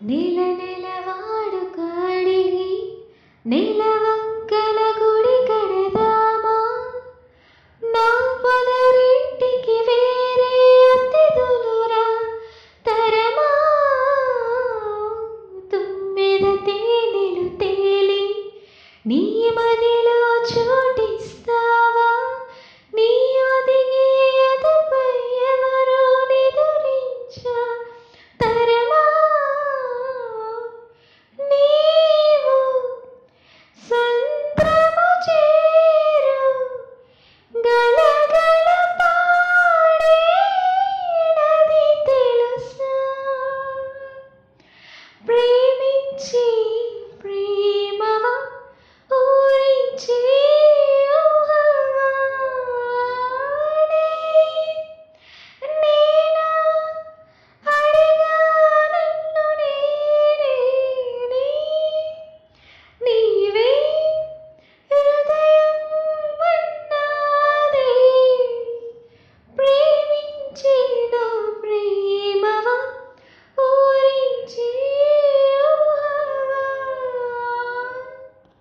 నెల నెలవాడు కాడిగి నెల వంకల గుడి కడదామా? నా పొదరింటికి వేరే అతిథులురా తరమా? తుమ్మెద తేనెలు తేలి నీ మదిలో చోటిస్తా